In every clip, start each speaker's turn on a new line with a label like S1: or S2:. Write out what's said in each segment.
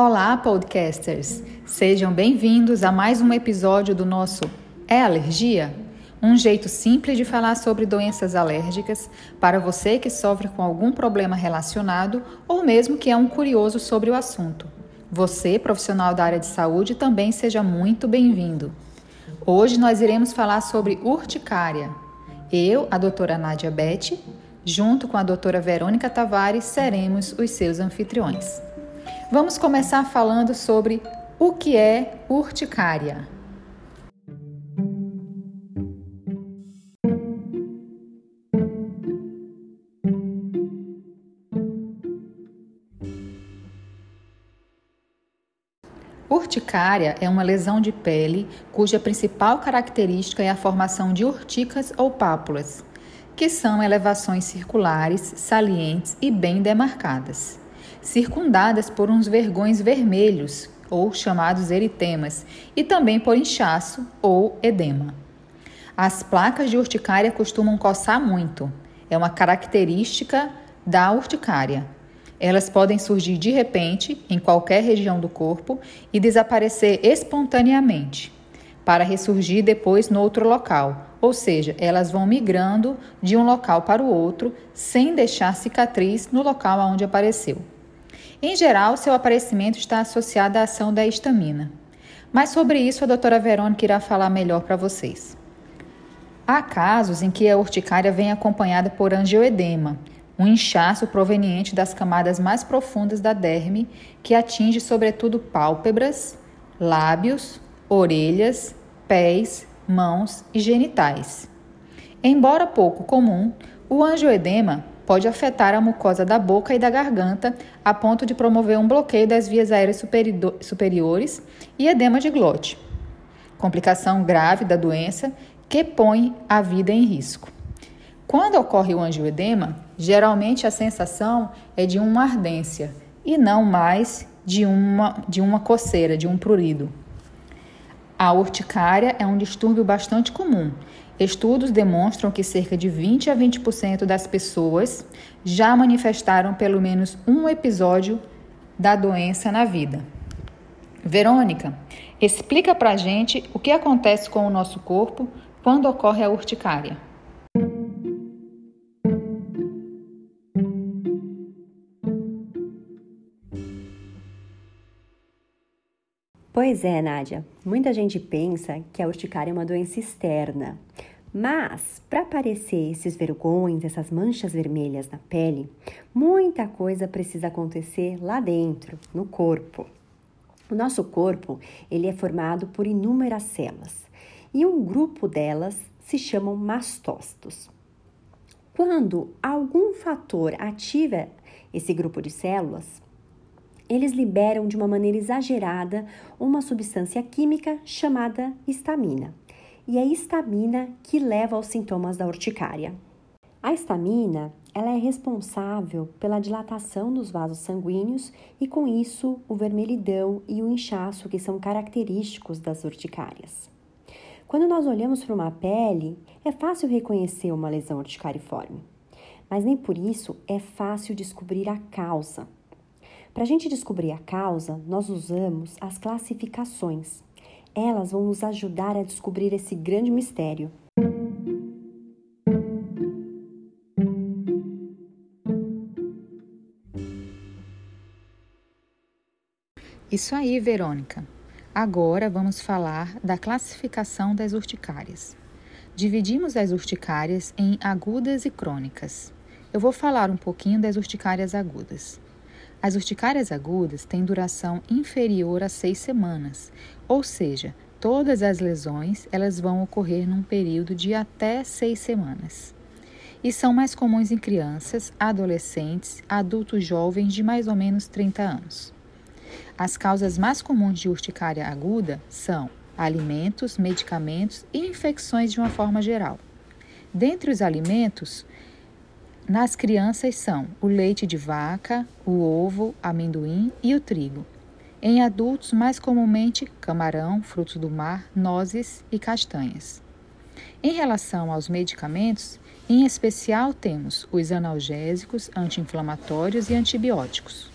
S1: Olá, podcasters! Sejam bem-vindos a mais um episódio do nosso É Alergia? Um jeito simples de falar sobre doenças alérgicas para você que sofre com algum problema relacionado ou mesmo que é um curioso sobre o assunto. Você, profissional da área de saúde, também seja muito bem-vindo. Hoje nós iremos falar sobre urticária. Eu, a doutora Nádia Betti, junto com a doutora Verônica Tavares, seremos os seus anfitriões. Vamos começar falando sobre o que é urticária. Urticária é uma lesão de pele cuja principal característica é a formação de urticas ou pápulas, que são elevações circulares, salientes e bem demarcadas, circundadas por uns vergões vermelhos, ou chamados eritemas, e também por inchaço ou edema. As placas de urticária costumam coçar muito, é uma característica da urticária elas podem surgir de repente em qualquer região do corpo e desaparecer espontaneamente, para ressurgir depois no outro local, ou seja, elas vão migrando de um local para o outro sem deixar cicatriz no local onde apareceu. Em geral, seu aparecimento está associado à ação da histamina. Mas sobre isso a doutora Verônica irá falar melhor para vocês. Há casos em que a urticária vem acompanhada por angioedema, um inchaço proveniente das camadas mais profundas da derme, que atinge sobretudo pálpebras, lábios, orelhas, pés, mãos e genitais. Embora pouco comum, o angioedema pode afetar a mucosa da boca e da garganta a ponto de promover um bloqueio das vias aéreas superiores e edema de glote, complicação grave da doença que põe a vida em risco. Quando ocorre o angioedema, geralmente a sensação é de uma ardência e não mais de uma, de uma coceira, de um prurido. A urticária é um distúrbio bastante comum. Estudos demonstram que cerca de 20 a 20% das pessoas já manifestaram pelo menos um episódio da doença na vida. Verônica, explica pra gente o que acontece com o nosso corpo quando ocorre a urticária.
S2: Pois é, Nádia. Muita gente pensa que a urticária é uma doença externa. Mas, para aparecer esses vergões, essas manchas vermelhas na pele, muita coisa precisa acontecer lá dentro, no corpo. O nosso corpo, ele é formado por inúmeras células, e um grupo delas se chamam mastócitos. Quando algum fator ativa esse grupo de células, eles liberam de uma maneira exagerada uma substância química chamada histamina. E é a histamina que leva aos sintomas da urticária. A histamina ela é responsável pela dilatação dos vasos sanguíneos e, com isso, o vermelhidão e o inchaço que são característicos das urticárias. Quando nós olhamos para uma pele, é fácil reconhecer uma lesão urticariforme, mas nem por isso é fácil descobrir a causa. Para a gente descobrir a causa, nós usamos as classificações. Elas vão nos ajudar a descobrir esse grande mistério.
S1: Isso aí, Verônica. Agora vamos falar da classificação das urticárias. Dividimos as urticárias em agudas e crônicas. Eu vou falar um pouquinho das urticárias agudas. As urticárias agudas têm duração inferior a seis semanas, ou seja, todas as lesões elas vão ocorrer num período de até seis semanas. E são mais comuns em crianças, adolescentes, adultos jovens de mais ou menos 30 anos. As causas mais comuns de urticária aguda são alimentos, medicamentos e infecções de uma forma geral. Dentre os alimentos, nas crianças são o leite de vaca, o ovo, amendoim e o trigo. Em adultos, mais comumente, camarão, frutos do mar, nozes e castanhas. Em relação aos medicamentos, em especial temos os analgésicos, anti-inflamatórios e antibióticos.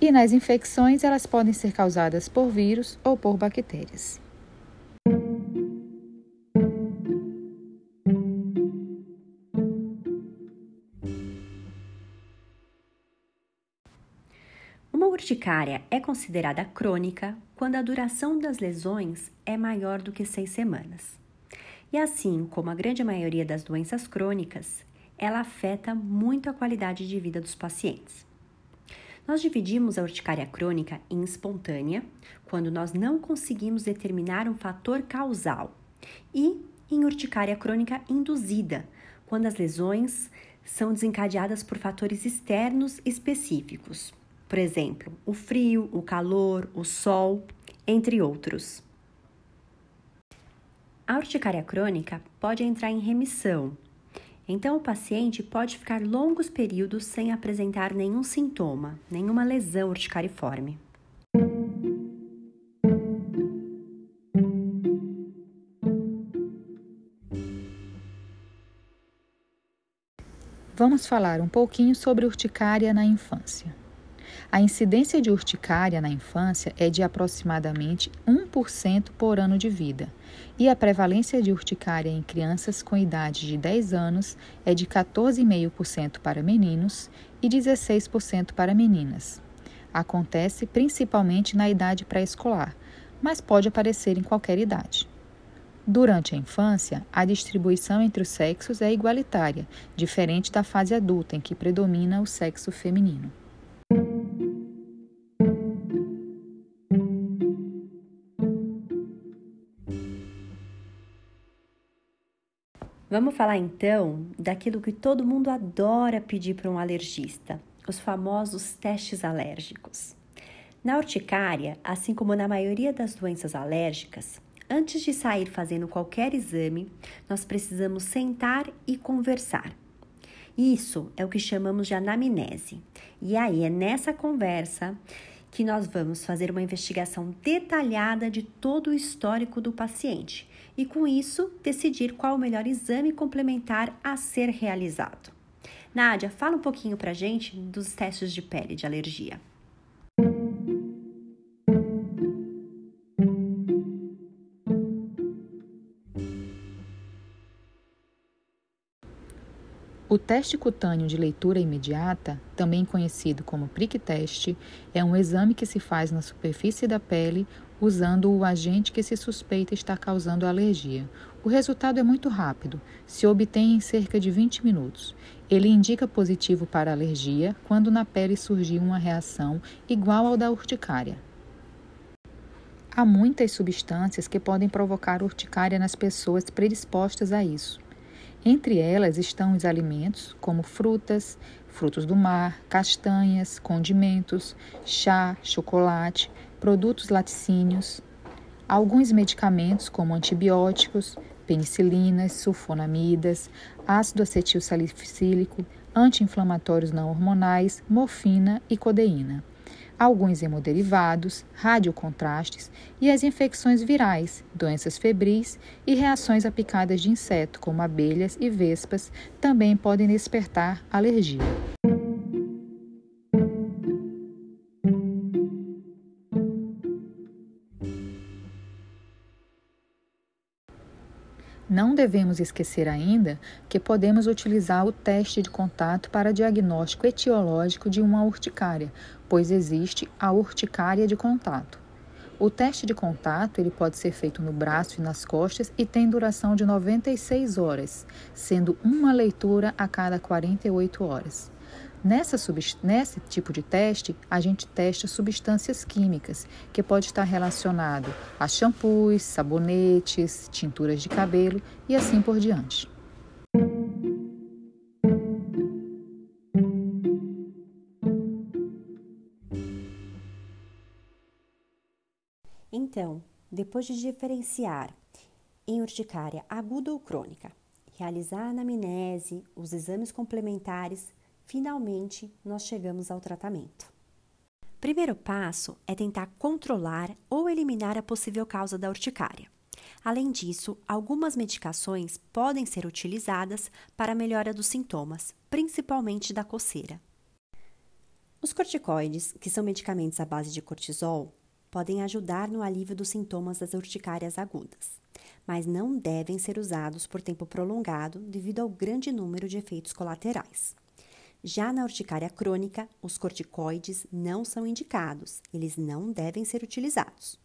S1: E nas infecções, elas podem ser causadas por vírus ou por bactérias.
S2: Urticária é considerada crônica quando a duração das lesões é maior do que seis semanas. E assim como a grande maioria das doenças crônicas, ela afeta muito a qualidade de vida dos pacientes. Nós dividimos a urticária crônica em espontânea, quando nós não conseguimos determinar um fator causal, e em urticária crônica induzida, quando as lesões são desencadeadas por fatores externos específicos, por exemplo, o frio, o calor, o sol, entre outros. A urticária crônica pode entrar em remissão, então, o paciente pode ficar longos períodos sem apresentar nenhum sintoma, nenhuma lesão urticariforme.
S1: Vamos falar um pouquinho sobre urticária na infância. A incidência de urticária na infância é de aproximadamente 1% por ano de vida, e a prevalência de urticária em crianças com idade de 10 anos é de 14,5% para meninos e 16% para meninas. Acontece principalmente na idade pré-escolar, mas pode aparecer em qualquer idade. Durante a infância, a distribuição entre os sexos é igualitária, diferente da fase adulta, em que predomina o sexo feminino.
S2: Vamos falar então daquilo que todo mundo adora pedir para um alergista: os famosos testes alérgicos. Na urticária, assim como na maioria das doenças alérgicas, antes de sair fazendo qualquer exame, nós precisamos sentar e conversar. Isso é o que chamamos de anamnese. E aí é nessa conversa que nós vamos fazer uma investigação detalhada de todo o histórico do paciente e, com isso, decidir qual o melhor exame complementar a ser realizado. Nádia, fala um pouquinho para gente dos testes de pele de alergia.
S1: O teste cutâneo de leitura imediata, também conhecido como prick teste, é um exame que se faz na superfície da pele usando o agente que se suspeita estar causando alergia. O resultado é muito rápido, se obtém em cerca de 20 minutos. Ele indica positivo para alergia quando na pele surgir uma reação igual ao da urticária. Há muitas substâncias que podem provocar urticária nas pessoas predispostas a isso. Entre elas estão os alimentos, como frutas, frutos do mar, castanhas, condimentos, chá, chocolate, produtos laticínios, alguns medicamentos, como antibióticos, penicilinas, sulfonamidas, ácido acetil salicílico, anti-inflamatórios não hormonais, morfina e codeína alguns hemoderivados, radiocontrastes e as infecções virais, doenças febris e reações a picadas de inseto, como abelhas e vespas, também podem despertar alergia. Não devemos esquecer ainda que podemos utilizar o teste de contato para diagnóstico etiológico de uma urticária, pois existe a urticária de contato. O teste de contato ele pode ser feito no braço e nas costas e tem duração de 96 horas, sendo uma leitura a cada 48 horas. Nessa, nesse tipo de teste, a gente testa substâncias químicas, que pode estar relacionado a shampoos, sabonetes, tinturas de cabelo e assim por diante.
S2: Então, depois de diferenciar em urticária aguda ou crônica, realizar a anamnese, os exames complementares, finalmente nós chegamos ao tratamento. Primeiro passo é tentar controlar ou eliminar a possível causa da urticária. Além disso, algumas medicações podem ser utilizadas para a melhora dos sintomas, principalmente da coceira. Os corticoides, que são medicamentos à base de cortisol, podem ajudar no alívio dos sintomas das urticárias agudas, mas não devem ser usados por tempo prolongado devido ao grande número de efeitos colaterais. Já na urticária crônica, os corticoides não são indicados, eles não devem ser utilizados.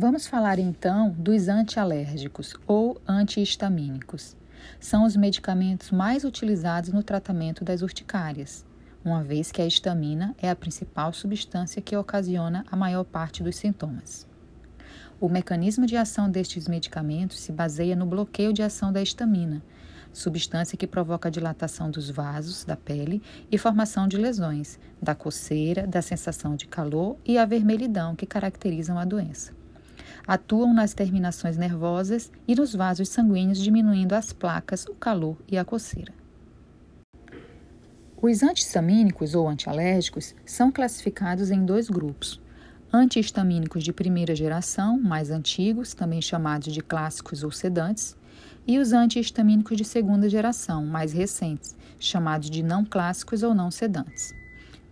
S1: Vamos falar então dos antialérgicos ou antihistamínicos. São os medicamentos mais utilizados no tratamento das urticárias, uma vez que a histamina é a principal substância que ocasiona a maior parte dos sintomas. O mecanismo de ação destes medicamentos se baseia no bloqueio de ação da histamina, substância que provoca dilatação dos vasos da pele e formação de lesões, da coceira, da sensação de calor e a vermelhidão que caracterizam a doença atuam nas terminações nervosas e nos vasos sanguíneos, diminuindo as placas, o calor e a coceira. Os antistamínicos ou antialérgicos são classificados em dois grupos: antihistamínicos de primeira geração, mais antigos, também chamados de clássicos ou sedantes, e os antihistamínicos de segunda geração, mais recentes, chamados de não clássicos ou não sedantes.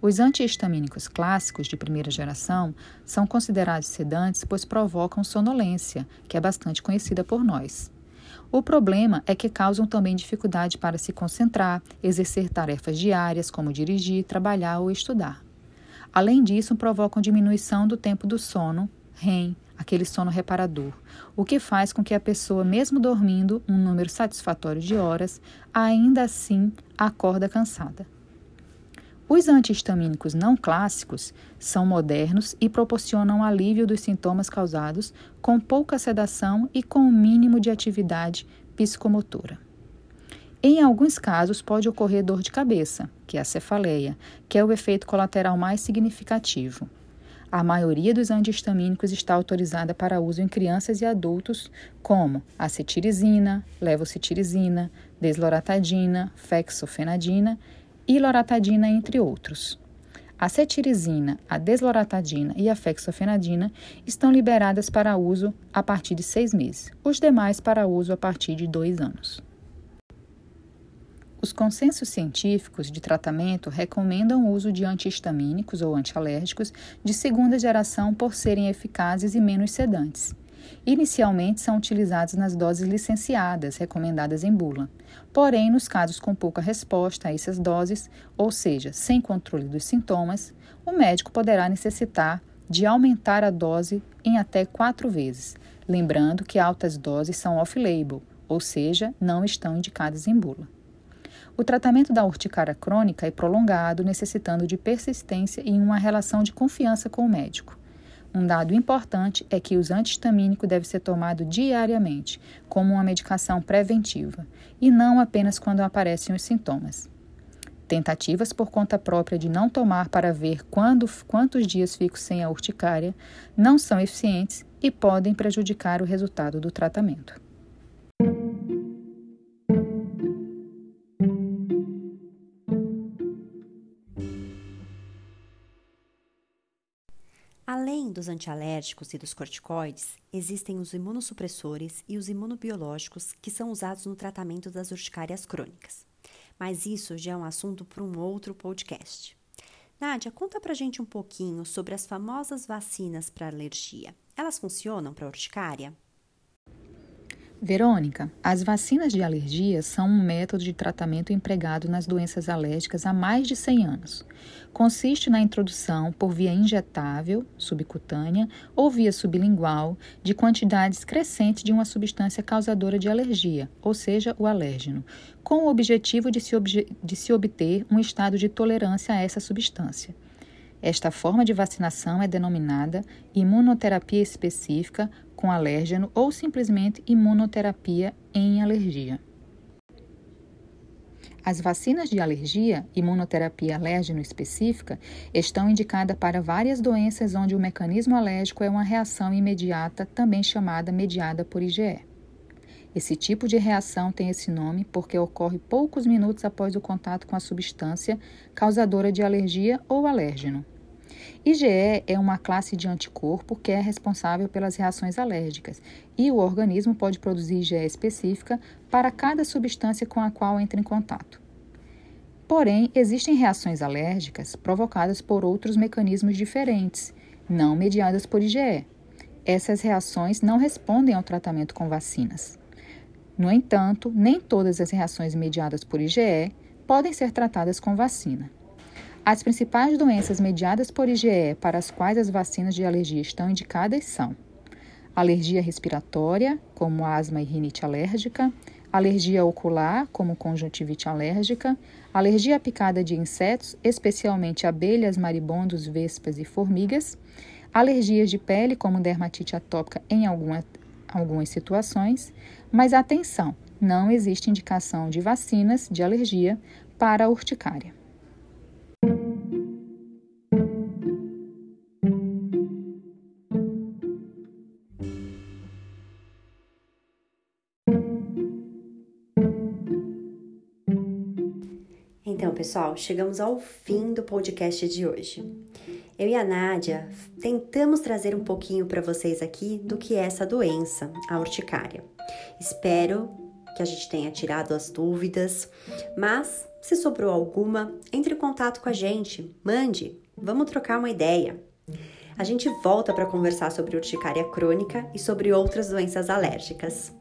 S1: Os antihistamínicos clássicos de primeira geração são considerados sedantes pois provocam sonolência, que é bastante conhecida por nós. O problema é que causam também dificuldade para se concentrar, exercer tarefas diárias, como dirigir, trabalhar ou estudar. Além disso, provocam diminuição do tempo do sono, REM, aquele sono reparador, o que faz com que a pessoa, mesmo dormindo um número satisfatório de horas, ainda assim acorda cansada. Os antihistamínicos não clássicos são modernos e proporcionam alívio dos sintomas causados com pouca sedação e com o um mínimo de atividade psicomotora. Em alguns casos, pode ocorrer dor de cabeça, que é a cefaleia, que é o efeito colateral mais significativo. A maioria dos antihistamínicos está autorizada para uso em crianças e adultos, como acetirizina, levocetirizina, desloratadina, fexofenadina e loratadina, entre outros. A cetirizina, a desloratadina e a fexofenadina estão liberadas para uso a partir de seis meses, os demais para uso a partir de dois anos. Os consensos científicos de tratamento recomendam o uso de antihistamínicos ou antialérgicos de segunda geração por serem eficazes e menos sedantes. Inicialmente são utilizados nas doses licenciadas, recomendadas em bula. Porém, nos casos com pouca resposta a essas doses, ou seja, sem controle dos sintomas, o médico poderá necessitar de aumentar a dose em até quatro vezes, lembrando que altas doses são off-label, ou seja, não estão indicadas em bula. O tratamento da urticária crônica é prolongado, necessitando de persistência e uma relação de confiança com o médico. Um dado importante é que os antihistamínicos devem ser tomados diariamente, como uma medicação preventiva, e não apenas quando aparecem os sintomas. Tentativas por conta própria de não tomar para ver quando, quantos dias fico sem a urticária não são eficientes e podem prejudicar o resultado do tratamento.
S2: Dos antialérgicos e dos corticoides, existem os imunossupressores e os imunobiológicos que são usados no tratamento das urticárias crônicas. Mas isso já é um assunto para um outro podcast. Nádia, conta pra gente um pouquinho sobre as famosas vacinas para alergia. Elas funcionam para urticária?
S1: Verônica, as vacinas de alergia são um método de tratamento empregado nas doenças alérgicas há mais de 100 anos. Consiste na introdução por via injetável, subcutânea ou via sublingual de quantidades crescentes de uma substância causadora de alergia, ou seja, o alérgeno, com o objetivo de se, obje de se obter um estado de tolerância a essa substância. Esta forma de vacinação é denominada imunoterapia específica com alérgeno ou simplesmente imunoterapia em alergia. As vacinas de alergia, imunoterapia alérgeno específica, estão indicadas para várias doenças onde o mecanismo alérgico é uma reação imediata, também chamada mediada por IgE. Esse tipo de reação tem esse nome porque ocorre poucos minutos após o contato com a substância causadora de alergia ou alérgeno. IgE é uma classe de anticorpo que é responsável pelas reações alérgicas e o organismo pode produzir IgE específica para cada substância com a qual entra em contato. Porém, existem reações alérgicas provocadas por outros mecanismos diferentes, não mediadas por IgE. Essas reações não respondem ao tratamento com vacinas. No entanto, nem todas as reações mediadas por IgE podem ser tratadas com vacina. As principais doenças mediadas por IgE para as quais as vacinas de alergia estão indicadas são alergia respiratória, como asma e rinite alérgica, alergia ocular, como conjuntivite alérgica, alergia à picada de insetos, especialmente abelhas, maribondos, vespas e formigas, alergias de pele, como dermatite atópica em alguma, algumas situações, mas atenção, não existe indicação de vacinas de alergia para a urticária.
S2: Então, pessoal, chegamos ao fim do podcast de hoje. Eu e a Nádia tentamos trazer um pouquinho para vocês aqui do que é essa doença, a urticária. Espero que a gente tenha tirado as dúvidas, mas se sobrou alguma, entre em contato com a gente, mande, vamos trocar uma ideia. A gente volta para conversar sobre urticária crônica e sobre outras doenças alérgicas.